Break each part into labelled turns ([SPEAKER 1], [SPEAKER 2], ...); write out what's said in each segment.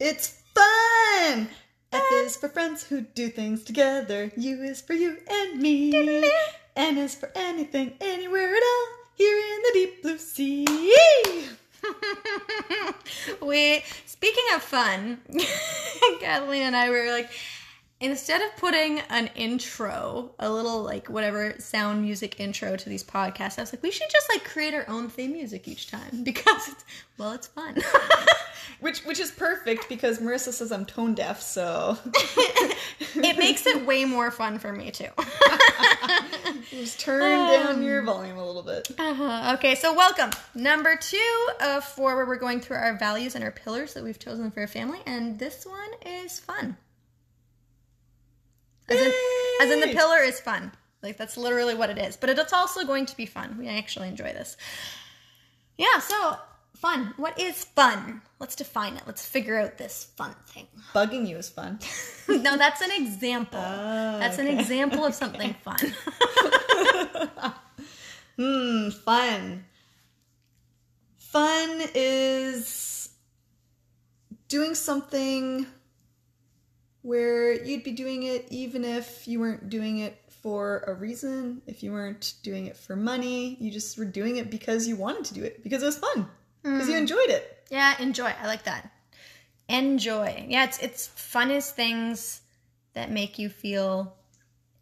[SPEAKER 1] It's fun! F is for friends who do things together. U is for you and me. N is for anything, anywhere at all. Here in the deep blue sea.
[SPEAKER 2] we, speaking of fun, Kathleen and I were like, instead of putting an intro, a little like whatever sound music intro to these podcasts, I was like, we should just like create our own theme music each time because it's well, it's fun.
[SPEAKER 1] which which is perfect because Marissa says I'm tone deaf, so
[SPEAKER 2] it makes it way more fun for me too.
[SPEAKER 1] just turn um, down your volume a little bit.
[SPEAKER 2] Uh-huh. Okay, so welcome number two of four, where we're going through our values and our pillars that we've chosen for a family, and this one is fun. As in, as in the pillar is fun. Like that's literally what it is. But it's also going to be fun. We actually enjoy this. Yeah, so fun. What is fun? Let's define it. Let's figure out this fun thing.
[SPEAKER 1] Bugging you is fun.
[SPEAKER 2] no, that's an example. Oh, that's okay. an example of something fun.
[SPEAKER 1] hmm, fun. Fun is doing something where you'd be doing it even if you weren't doing it for a reason, if you weren't doing it for money, you just were doing it because you wanted to do it, because it was fun, because mm. you enjoyed it.
[SPEAKER 2] Yeah, enjoy. I like that. Enjoy. Yeah, it's it's funnest things that make you feel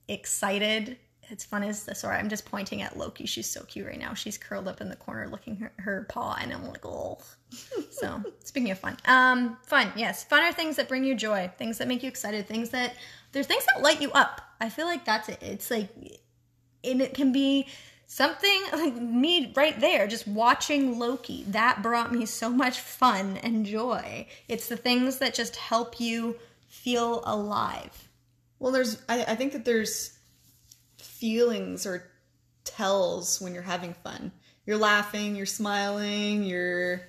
[SPEAKER 2] excited it's fun as the sorry i'm just pointing at loki. She's so cute right now. She's curled up in the corner looking her, her paw and i'm like oh so speaking of fun um fun yes fun are things that bring you joy things that make you excited things that there's things that light you up. I feel like that's it. It's like and it can be something like me right there just watching loki. That brought me so much fun and joy. It's the things that just help you feel alive.
[SPEAKER 1] Well there's i, I think that there's feelings or tells when you're having fun. You're laughing, you're smiling, you're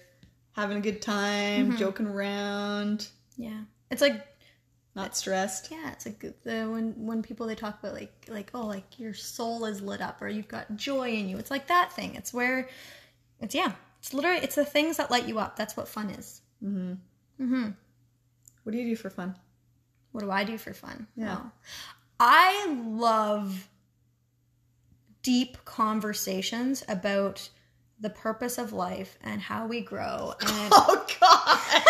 [SPEAKER 1] having a good time, mm-hmm. joking around.
[SPEAKER 2] Yeah. It's like
[SPEAKER 1] not stressed.
[SPEAKER 2] Yeah, it's like the when when people they talk about like like oh like your soul is lit up or you've got joy in you. It's like that thing. It's where it's yeah. It's literally it's the things that light you up. That's what fun is.
[SPEAKER 1] Mhm. Mhm. What do you do for fun?
[SPEAKER 2] What do I do for fun?
[SPEAKER 1] Yeah. Well,
[SPEAKER 2] I love deep conversations about the purpose of life and how we grow. And
[SPEAKER 1] oh God.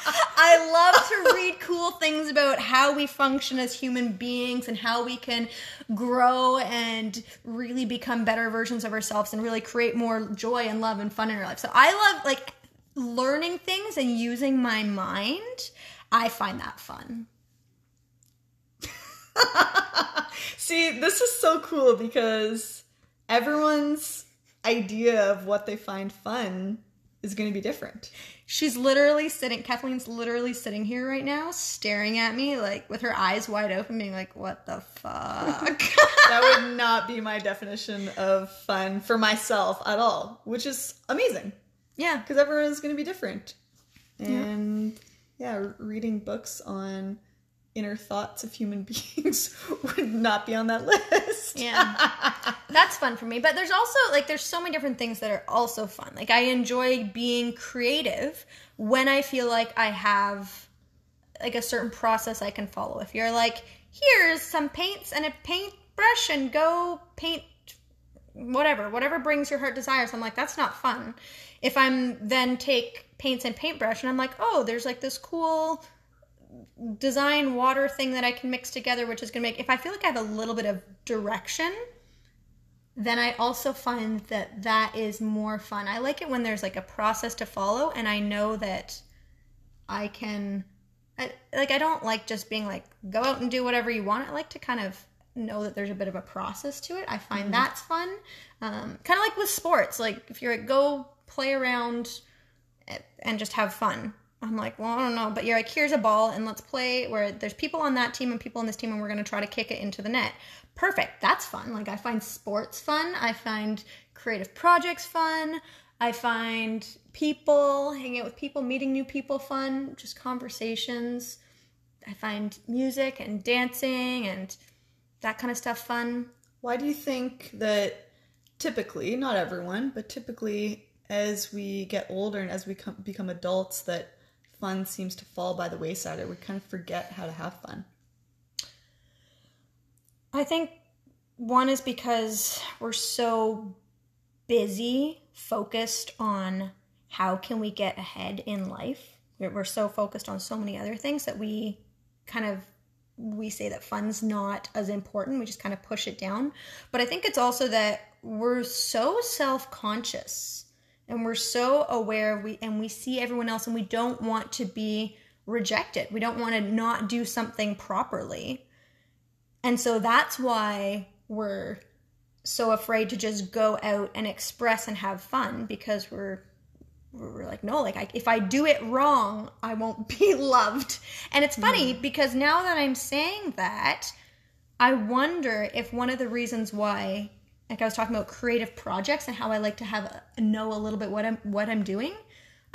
[SPEAKER 2] I love to read cool things about how we function as human beings and how we can grow and really become better versions of ourselves and really create more joy and love and fun in our life. So I love like learning things and using my mind. I find that fun.
[SPEAKER 1] See, this is so cool because everyone's idea of what they find fun is going to be different.
[SPEAKER 2] She's literally sitting, Kathleen's literally sitting here right now, staring at me, like with her eyes wide open, being like, what the fuck?
[SPEAKER 1] that would not be my definition of fun for myself at all, which is amazing.
[SPEAKER 2] Yeah.
[SPEAKER 1] Because everyone is going to be different. And yeah. yeah, reading books on inner thoughts of human beings would not be on that list.
[SPEAKER 2] Yeah. That's fun for me. But there's also like there's so many different things that are also fun. Like I enjoy being creative when I feel like I have like a certain process I can follow. If you're like, here's some paints and a paintbrush and go paint whatever, whatever brings your heart desires. I'm like, that's not fun. If I'm then take paints and paintbrush and I'm like, oh, there's like this cool design water thing that I can mix together, which is gonna make if I feel like I have a little bit of direction, then I also find that that is more fun. I like it when there's like a process to follow and I know that I can I, like I don't like just being like go out and do whatever you want. I like to kind of know that there's a bit of a process to it. I find mm-hmm. that's fun. Um, kind of like with sports. Like if you're like, go play around and just have fun. I'm like, well, I don't know, but you're like, here's a ball and let's play where there's people on that team and people on this team and we're going to try to kick it into the net. Perfect. That's fun. Like I find sports fun. I find creative projects fun. I find people, hanging out with people, meeting new people fun, just conversations. I find music and dancing and that kind of stuff fun.
[SPEAKER 1] Why do you think that typically, not everyone, but typically as we get older and as we come, become adults, that fun seems to fall by the wayside or we kind of forget how to have fun?
[SPEAKER 2] I think one is because we're so busy, focused on how can we get ahead in life. We're so focused on so many other things that we kind of we say that fun's not as important. We just kind of push it down. But I think it's also that we're so self-conscious and we're so aware we and we see everyone else and we don't want to be rejected. We don't want to not do something properly. And so that's why we're so afraid to just go out and express and have fun because we're we're like no like I, if i do it wrong i won't be loved and it's funny mm. because now that i'm saying that i wonder if one of the reasons why like i was talking about creative projects and how i like to have know a little bit what i'm what i'm doing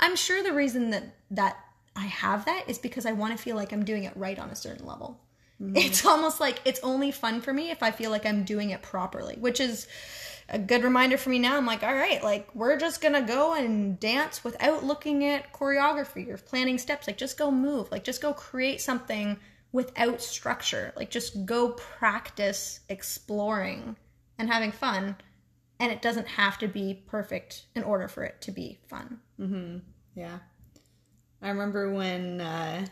[SPEAKER 2] i'm sure the reason that that i have that is because i want to feel like i'm doing it right on a certain level mm. it's almost like it's only fun for me if i feel like i'm doing it properly which is a good reminder for me now. I'm like, all right, like we're just gonna go and dance without looking at choreography or planning steps. Like just go move. Like just go create something without structure. Like just go practice exploring and having fun. And it doesn't have to be perfect in order for it to be fun.
[SPEAKER 1] Mm-hmm. Yeah. I remember when uh,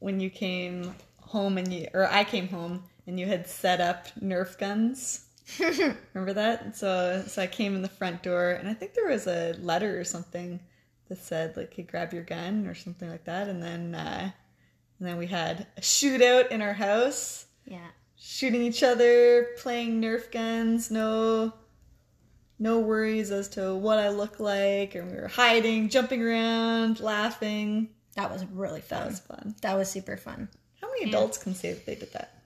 [SPEAKER 1] when you came home and you or I came home and you had set up Nerf guns Remember that? So so I came in the front door and I think there was a letter or something that said like hey, grab your gun or something like that and then uh and then we had a shootout in our house.
[SPEAKER 2] Yeah.
[SPEAKER 1] Shooting each other, playing Nerf guns, no no worries as to what I look like, and we were hiding, jumping around, laughing.
[SPEAKER 2] That was really fun.
[SPEAKER 1] That was fun.
[SPEAKER 2] That was super fun.
[SPEAKER 1] How many adults yeah. can say that they did that?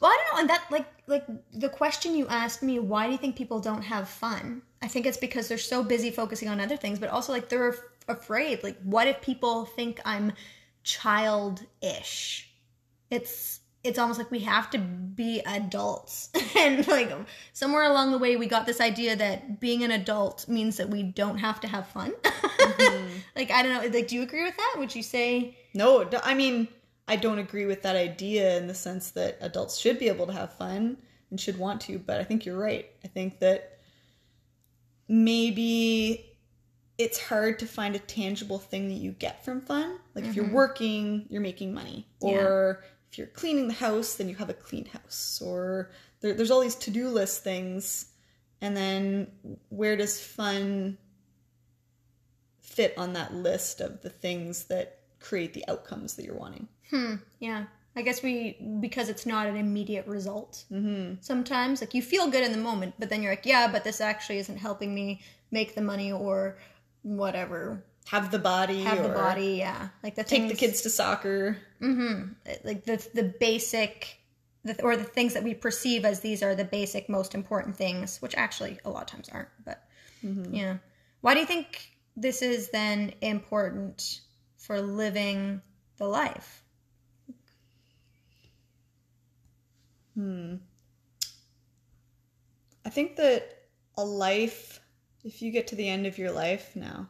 [SPEAKER 2] Well, I don't know. And that, like, like the question you asked me, why do you think people don't have fun? I think it's because they're so busy focusing on other things, but also like they're af- afraid. Like, what if people think I'm childish? It's it's almost like we have to be adults, and like somewhere along the way, we got this idea that being an adult means that we don't have to have fun. Mm-hmm. like, I don't know. Like, do you agree with that? Would you say?
[SPEAKER 1] No, I mean I don't agree with that idea in the sense that adults should be able to have fun and should want to, but I think you're right. I think that maybe it's hard to find a tangible thing that you get from fun. Like mm-hmm. if you're mm-hmm. working, you're making money. Or yeah. If you're cleaning the house, then you have a clean house. Or there, there's all these to do list things. And then where does fun fit on that list of the things that create the outcomes that you're wanting?
[SPEAKER 2] Hmm. Yeah. I guess we because it's not an immediate result.
[SPEAKER 1] Mm-hmm.
[SPEAKER 2] Sometimes, like you feel good in the moment, but then you're like, yeah, but this actually isn't helping me make the money or whatever.
[SPEAKER 1] Have the body.
[SPEAKER 2] Have the body. Yeah. Like the
[SPEAKER 1] take things, the kids to soccer.
[SPEAKER 2] Mm-hmm. Like the the basic. The, or the things that we perceive as these are the basic most important things which actually a lot of times aren't but mm-hmm. yeah why do you think this is then important for living the life hmm
[SPEAKER 1] I think that a life, if you get to the end of your life now,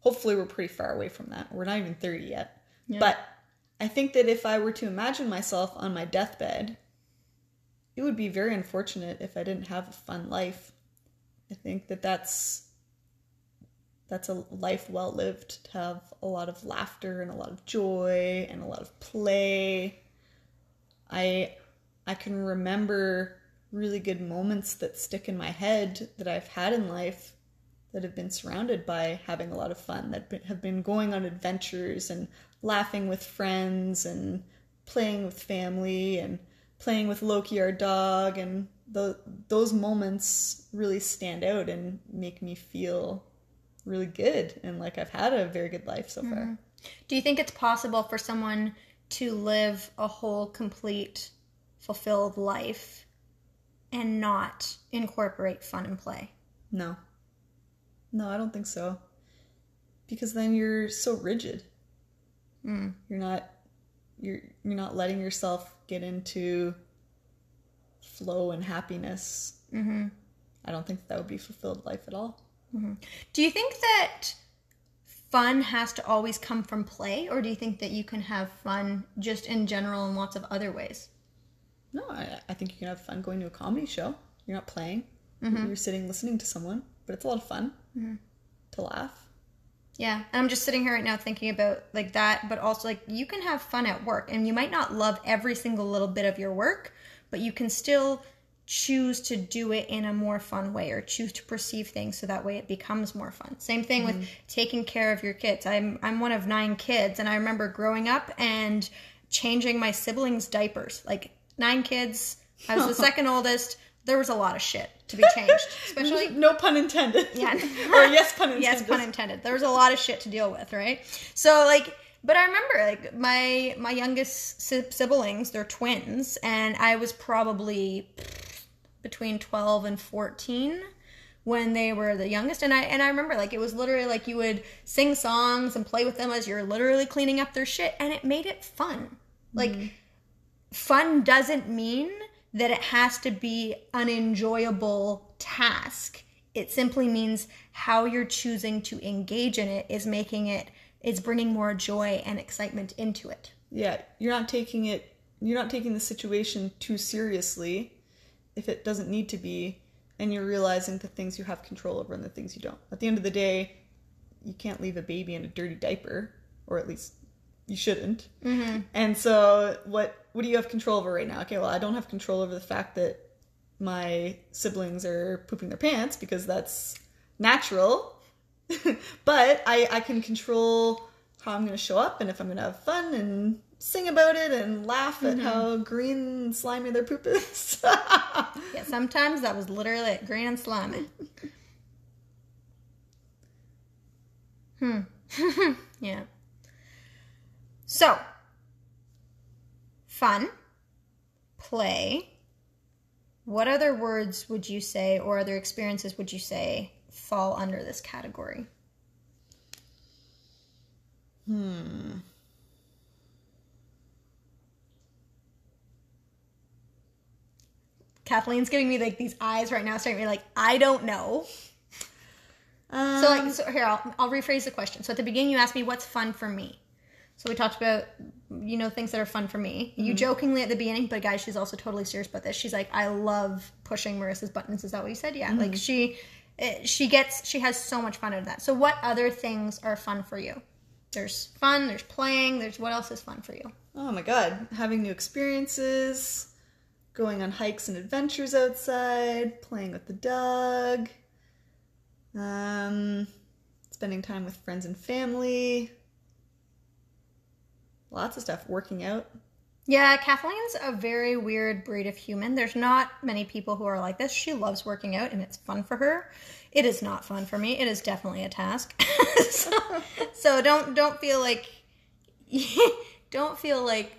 [SPEAKER 1] hopefully we're pretty far away from that. We're not even 30 yet. But I think that if I were to imagine myself on my deathbed, it would be very unfortunate if I didn't have a fun life. I think that that's that's a life well lived to have a lot of laughter and a lot of joy and a lot of play. I I can remember really good moments that stick in my head that I've had in life that have been surrounded by having a lot of fun that have been going on adventures and laughing with friends and playing with family and playing with Loki our dog and the, those moments really stand out and make me feel really good and like I've had a very good life so far. Mm-hmm.
[SPEAKER 2] Do you think it's possible for someone to live a whole, complete, fulfilled life and not incorporate fun and play?
[SPEAKER 1] No. No, I don't think so. Because then you're so rigid.
[SPEAKER 2] Mm.
[SPEAKER 1] You're not you're you're not letting yourself get into flow and happiness.
[SPEAKER 2] hmm
[SPEAKER 1] I don't think that would be fulfilled life at all.
[SPEAKER 2] Do you think that fun has to always come from play, or do you think that you can have fun just in general in lots of other ways?
[SPEAKER 1] No, I, I think you can have fun going to a comedy show. You're not playing. You're sitting listening to someone, but it's a lot of fun to laugh.
[SPEAKER 2] Yeah, and I'm just sitting here right now thinking about like that, but also like you can have fun at work, and you might not love every single little bit of your work, but you can still choose to do it in a more fun way or choose to perceive things so that way it becomes more fun. Same thing with mm-hmm. taking care of your kids. I'm I'm one of 9 kids and I remember growing up and changing my siblings diapers. Like 9 kids, I was the second oldest. There was a lot of shit to be changed, especially
[SPEAKER 1] no pun intended.
[SPEAKER 2] Yeah.
[SPEAKER 1] or yes pun intended.
[SPEAKER 2] yes pun intended there was a lot of shit to deal with right so like but i remember like my my youngest siblings they're twins and i was probably between 12 and 14 when they were the youngest and i and i remember like it was literally like you would sing songs and play with them as you're literally cleaning up their shit and it made it fun like mm-hmm. fun doesn't mean that it has to be an enjoyable task. It simply means how you're choosing to engage in it is making it, is bringing more joy and excitement into it.
[SPEAKER 1] Yeah, you're not taking it you're not taking the situation too seriously if it doesn't need to be and you're realizing the things you have control over and the things you don't. At the end of the day, you can't leave a baby in a dirty diaper or at least you shouldn't. Mm-hmm. And so what what do you have control over right now? Okay, well, I don't have control over the fact that my siblings are pooping their pants because that's natural. but I, I can control how I'm going to show up and if I'm going to have fun and sing about it and laugh at how green and slimy their poop is.
[SPEAKER 2] Yeah, sometimes that was literally it, green and slimy. Hmm. yeah. So, fun, play. What other words would you say, or other experiences would you say, fall under this category? Hmm. Kathleen's giving me like these eyes right now, staring at me like I don't know.
[SPEAKER 1] um,
[SPEAKER 2] So like, so here I'll I'll rephrase the question. So at the beginning, you asked me what's fun for me. So we talked about you know things that are fun for me. You jokingly at the beginning, but guys, she's also totally serious about this. She's like, I love pushing Marissa's buttons. Is that what you said? Yeah. Like she eh, she gets she has so much fun out of that. So what other things are fun for you? There's fun. There's playing. There's what else is fun for you?
[SPEAKER 1] Oh my god, having new experiences, going on hikes and adventures outside, playing with the dog, um, spending time with friends and family. Lots of stuff. Working out.
[SPEAKER 2] Yeah, Kathleen's a very weird breed of human. There's not many people who are like this. She loves working out and it's fun for her. It is not fun for me. It is definitely a task. so, so don't don't feel like don't feel like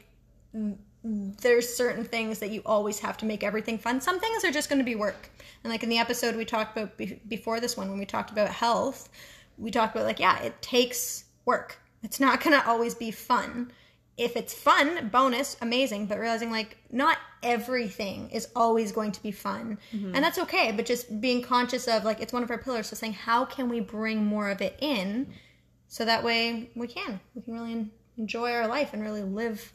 [SPEAKER 2] there's certain things that you always have to make everything fun. Some things are just going to be work. And like in the episode we talked about be- before this one when we talked about health, we talked about like yeah, it takes work. It's not going to always be fun if it's fun, bonus, amazing, but realizing like not everything is always going to be fun. Mm-hmm. And that's okay, but just being conscious of like it's one of our pillars, so saying how can we bring more of it in so that way we can. We can really enjoy our life and really live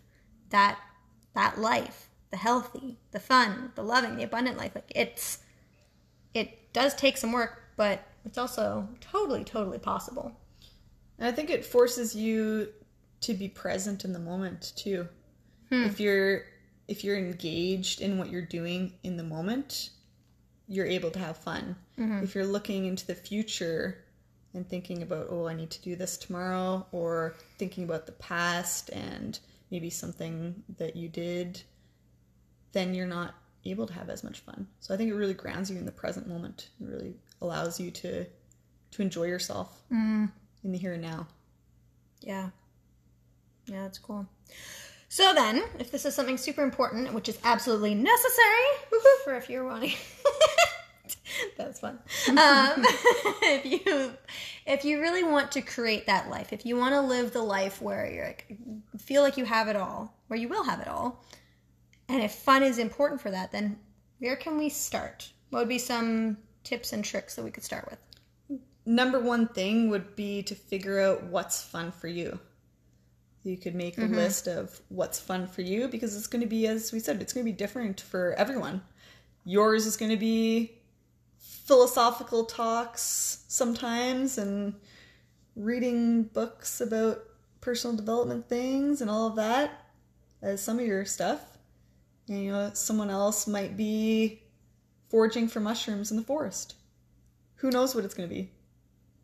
[SPEAKER 2] that that life, the healthy, the fun, the loving, the abundant life. Like it's it does take some work, but it's also totally totally possible.
[SPEAKER 1] And I think it forces you to be present in the moment too. Hmm. If you're if you're engaged in what you're doing in the moment, you're able to have fun. Mm-hmm. If you're looking into the future and thinking about, oh, I need to do this tomorrow, or thinking about the past and maybe something that you did, then you're not able to have as much fun. So I think it really grounds you in the present moment. It really allows you to to enjoy yourself mm-hmm. in the here and now.
[SPEAKER 2] Yeah. Yeah, that's cool. So then, if this is something super important, which is absolutely necessary for if you're wanting, that's fun. Um, if you if you really want to create that life, if you want to live the life where you're like, feel like you have it all, where you will have it all, and if fun is important for that, then where can we start? What would be some tips and tricks that we could start with?
[SPEAKER 1] number one thing would be to figure out what's fun for you. You could make a mm-hmm. list of what's fun for you because it's going to be, as we said, it's going to be different for everyone. Yours is going to be philosophical talks sometimes and reading books about personal development things and all of that as some of your stuff. And, you know, someone else might be foraging for mushrooms in the forest. Who knows what it's going to be?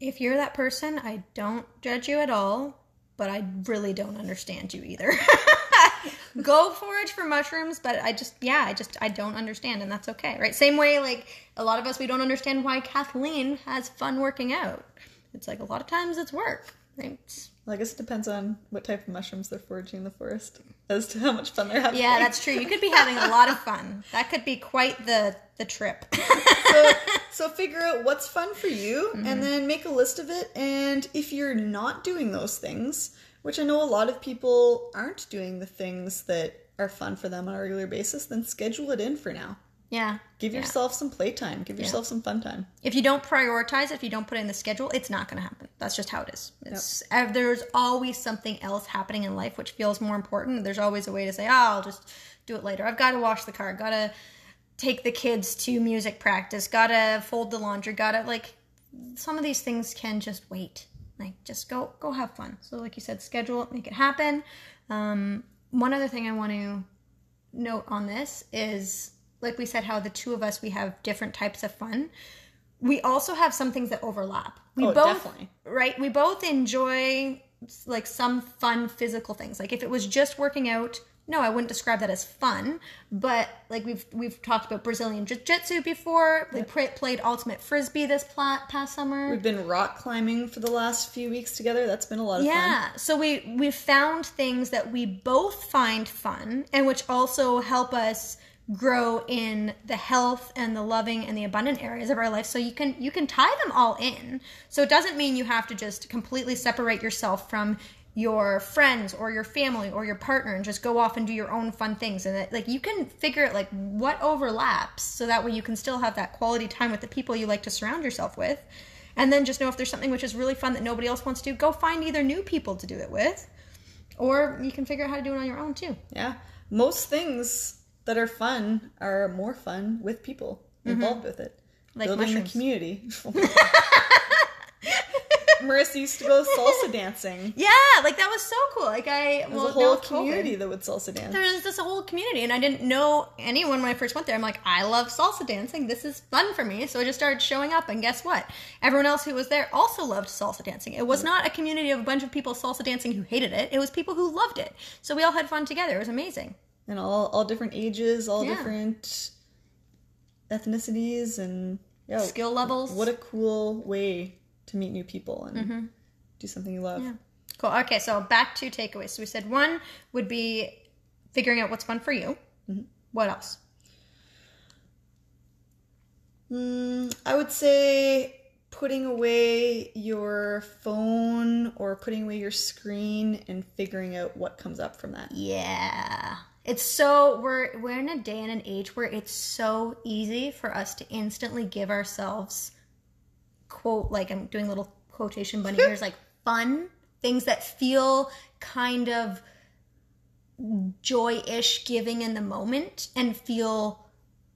[SPEAKER 2] If you're that person, I don't judge you at all, but I really don't understand you either. Go forage for mushrooms, but I just, yeah, I just, I don't understand, and that's okay, right? Same way, like, a lot of us, we don't understand why Kathleen has fun working out. It's like a lot of times it's work, right?
[SPEAKER 1] Well, I guess it depends on what type of mushrooms they're foraging in the forest as to how much fun they're having.
[SPEAKER 2] Yeah, that's true. You could be having a lot of fun. That could be quite the the trip.
[SPEAKER 1] so, so figure out what's fun for you and mm-hmm. then make a list of it. And if you're not doing those things, which I know a lot of people aren't doing the things that are fun for them on a regular basis, then schedule it in for now.
[SPEAKER 2] Yeah.
[SPEAKER 1] Give
[SPEAKER 2] Yeah.
[SPEAKER 1] yourself some playtime. Give yourself some fun time.
[SPEAKER 2] if you don't prioritize it, if you don't put it in the schedule, it's not going to happen. That's just how it is. It's uh, there's always something else happening in life which feels more important. There's always a way to say, "Oh, I'll just do it later. I've got to wash the car. Got to take the kids to music practice. Got to fold the laundry. Got to like some of these things can just wait. Like just go go have fun. So like you said, schedule it, make it happen. Um, one other thing I want to note on this is like we said how the two of us we have different types of fun we also have some things that overlap we
[SPEAKER 1] Oh,
[SPEAKER 2] both
[SPEAKER 1] definitely.
[SPEAKER 2] right we both enjoy like some fun physical things like if it was just working out no i wouldn't describe that as fun but like we've we've talked about brazilian jiu-jitsu before we pra- played ultimate frisbee this pla- past summer
[SPEAKER 1] We've been rock climbing for the last few weeks together. That's been a lot of fun.
[SPEAKER 2] yeah. So we we've found things that we both find fun and which also help us grow in the health and the loving and the abundant areas of our life. So you can you can tie them all in. So it doesn't mean you have to just completely separate yourself from your friends or your family or your partner and just go off and do your own fun things. And that like you can figure out like what overlaps so that way you can still have that quality time with the people you like to surround yourself with. And then just know if there's something which is really fun that nobody else wants to do go find either new people to do it with or you can figure out how to do it on your own too.
[SPEAKER 1] Yeah. Most things that are fun are more fun with people involved with it.
[SPEAKER 2] Mm-hmm. Like
[SPEAKER 1] Building
[SPEAKER 2] mushrooms.
[SPEAKER 1] the community. Marissa used to go salsa dancing.
[SPEAKER 2] yeah like that was so cool. Like i well
[SPEAKER 1] a whole
[SPEAKER 2] with COVID,
[SPEAKER 1] community that would salsa dance.
[SPEAKER 2] there's this whole community and i didn't know anyone when i first went there. I'm like i love salsa dancing. This is fun for me. So i just started showing up and guess what? Everyone else who was there also loved salsa dancing. It was not a community of a bunch of people salsa dancing who hated it. It was people who loved it. So we all had fun together. It was amazing
[SPEAKER 1] And all all different ages, all
[SPEAKER 2] Yeah.
[SPEAKER 1] different ethnicities and yeah,
[SPEAKER 2] skill levels
[SPEAKER 1] what a cool way to meet new people and do something you love.
[SPEAKER 2] Yeah. Cool. Okay, so back to takeaways. So we said one would be figuring out what's fun for you. What else?
[SPEAKER 1] Mm, I would say putting away your phone or putting away your screen and figuring out what comes up from that.
[SPEAKER 2] Yeah. It's so we're we're in a day and an age where it's so easy for us to instantly give ourselves quote like I'm doing little quotation bunny ears like fun things that feel kind of joy-ish giving in the moment and feel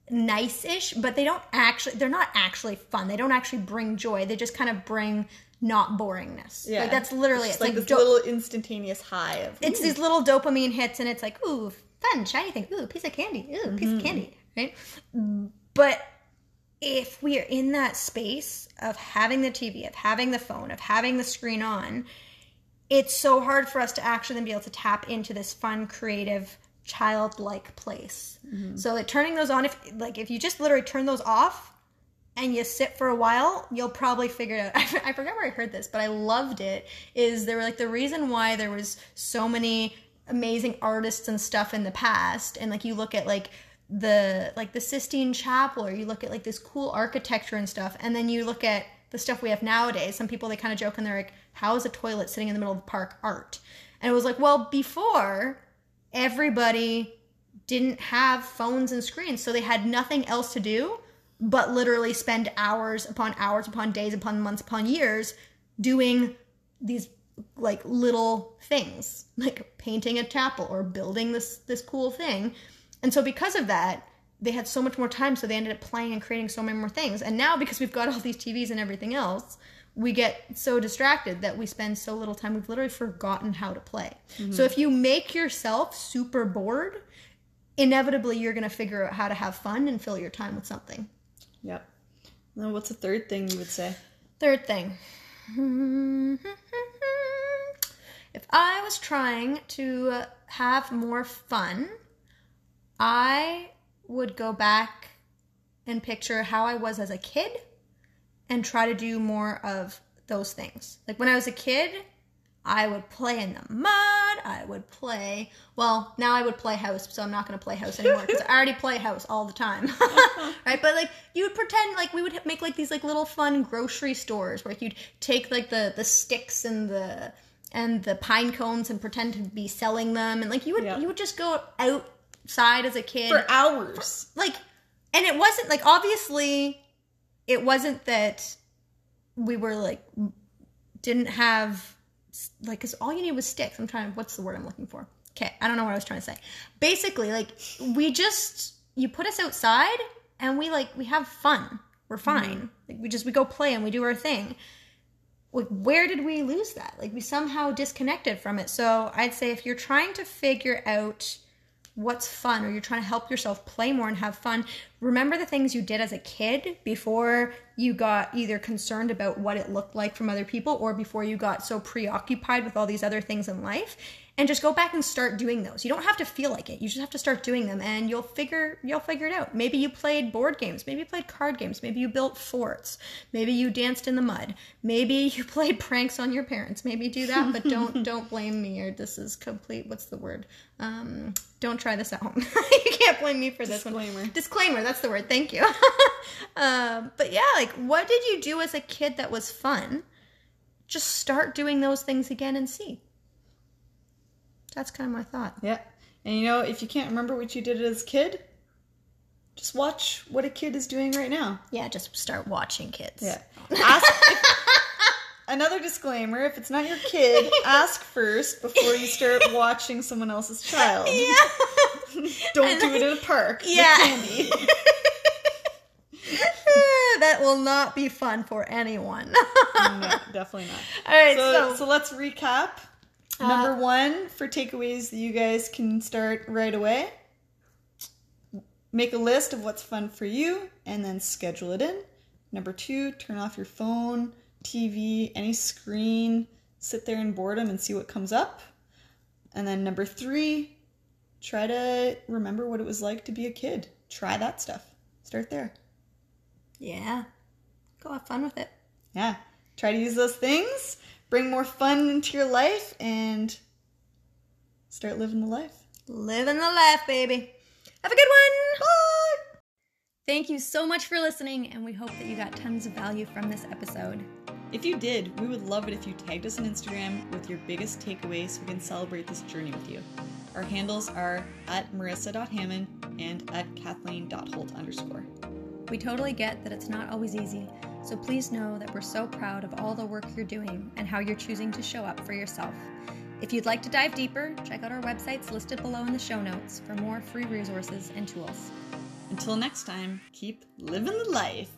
[SPEAKER 2] nice-ish but they don't actually they're not actually fun. They don't actually bring joy. They just kind of bring not boringness. Like that's literally
[SPEAKER 1] It's
[SPEAKER 2] it.
[SPEAKER 1] like,
[SPEAKER 2] It's
[SPEAKER 1] this
[SPEAKER 2] do-
[SPEAKER 1] little instantaneous high of
[SPEAKER 2] it's these little dopamine hits and it's like ooh fun shiny thing. Ooh piece of candy. Ooh piece of mm-hmm. candy right? But if we are in that space of having the tv of having the phone of having the screen on it's so hard for us to actually then be able to tap into this fun creative childlike place. Mm-hmm. So like turning those on if like if you just literally turn those off and you sit for a while, you'll probably figure it out. I, forget where I heard this, but I loved it. Is there were like the reason why there was so many amazing artists and stuff in the past, and like you look at like the like the Sistine Chapel, or you look at like this cool architecture and stuff, and then you look at the stuff we have nowadays. Some people they kind of joke and they're like, "How is a toilet sitting in the middle of the park art?" And it was like, well, before everybody didn't have phones and screens, so they had nothing else to do but literally spend hours upon hours upon days upon months upon years doing these like little things like painting a chapel or building this this cool thing and so because of that they had so much more time so they ended up playing and creating so many more things and now because we've got all these tvs and everything else we get so distracted that we spend so little time we've literally forgotten how to play mm-hmm. so if you make yourself super bored inevitably you're going to figure out how to have fun and fill your time with something
[SPEAKER 1] Yep. Then what's the third thing you would say?
[SPEAKER 2] Third thing. If I was trying to have more fun, I would go back and picture how I was as a kid and try to do more of those things. Like when I was a kid, I would play in the mud. I would play. Well, now I would play house, so I'm not going to play house anymore because I already play house all the time, right? But like you would pretend like we would make like these like little fun grocery stores where you'd take like the the sticks and the and the pine cones and pretend to be selling them, and like you would
[SPEAKER 1] Yeah.
[SPEAKER 2] you would just go outside as a kid.
[SPEAKER 1] For hours.
[SPEAKER 2] like and it wasn't like obviously it wasn't that we were like didn't have like because all you need was sticks. I'm trying what's the word i'm looking for? Okay i don't know what i was trying to say. Basically like we just you put us outside and we like we have fun. We're fine. Mm-hmm. Like we just we go play and we do our thing like where did we lose that? Like we somehow disconnected from it. So i'd say if you're trying to figure out what's fun or you're trying to help yourself play more and have fun remember the things you did as a kid before you got either concerned about what it looked like from other people or before you got so preoccupied with all these other things in life and just go back and start doing those. You don't have to feel like it. You just have to start doing them and you'll figure you'll figure it out. Maybe you played board games. Maybe you played card games. Maybe you built forts. Maybe you danced in the mud. Maybe you played pranks on your parents. Maybe do that but don't don't blame me or this is complete what's the word? Um don't try this at home. You can't blame me for this one.
[SPEAKER 1] Disclaimer.
[SPEAKER 2] disclaimer that's the word. Thank you. Um, but yeah like what did you do as a kid that was fun just start doing those things again and see that's kind of my thought
[SPEAKER 1] Yeah. And you know, if you can't remember what you did as a kid, just watch what a kid is doing right now.
[SPEAKER 2] yeah just start watching kids
[SPEAKER 1] Yeah. Ask if, another disclaimer, if it's not your kid, ask first before you start watching someone else's child.
[SPEAKER 2] yeah
[SPEAKER 1] Don't do it in a park.
[SPEAKER 2] Yeah. That will not be fun for anyone
[SPEAKER 1] no, definitely not.
[SPEAKER 2] all right
[SPEAKER 1] So,
[SPEAKER 2] so, Uh,
[SPEAKER 1] so let's recap. Number one for takeaways that you guys can start right away. Make a list of what's fun for you and then schedule it in. Number two, turn off your phone, TV, any screen. Sit there in boredom and see what comes up. And then number three, try to remember what it was like to be a kid. Try that stuff. Start there.
[SPEAKER 2] Yeah go have fun with it
[SPEAKER 1] Yeah. Try to use those things, bring more fun into your life, and start living the life.
[SPEAKER 2] living the life baby have a good one
[SPEAKER 1] Bye!
[SPEAKER 2] Thank you so much for listening, and we hope that you got tons of value from this episode.
[SPEAKER 1] If you did, we would love it if you tagged us on Instagram with your biggest takeaways so we can celebrate this journey with you. Our handles are at marissa.hamon and at kathleen.holt underscore.
[SPEAKER 2] We totally get that it's not always easy, so please know that we're so proud of all the work you're doing and how you're choosing to show up for yourself. If you'd like to dive deeper, check out our websites listed below in the show notes for more free resources and tools.
[SPEAKER 1] Until next time, keep living the life.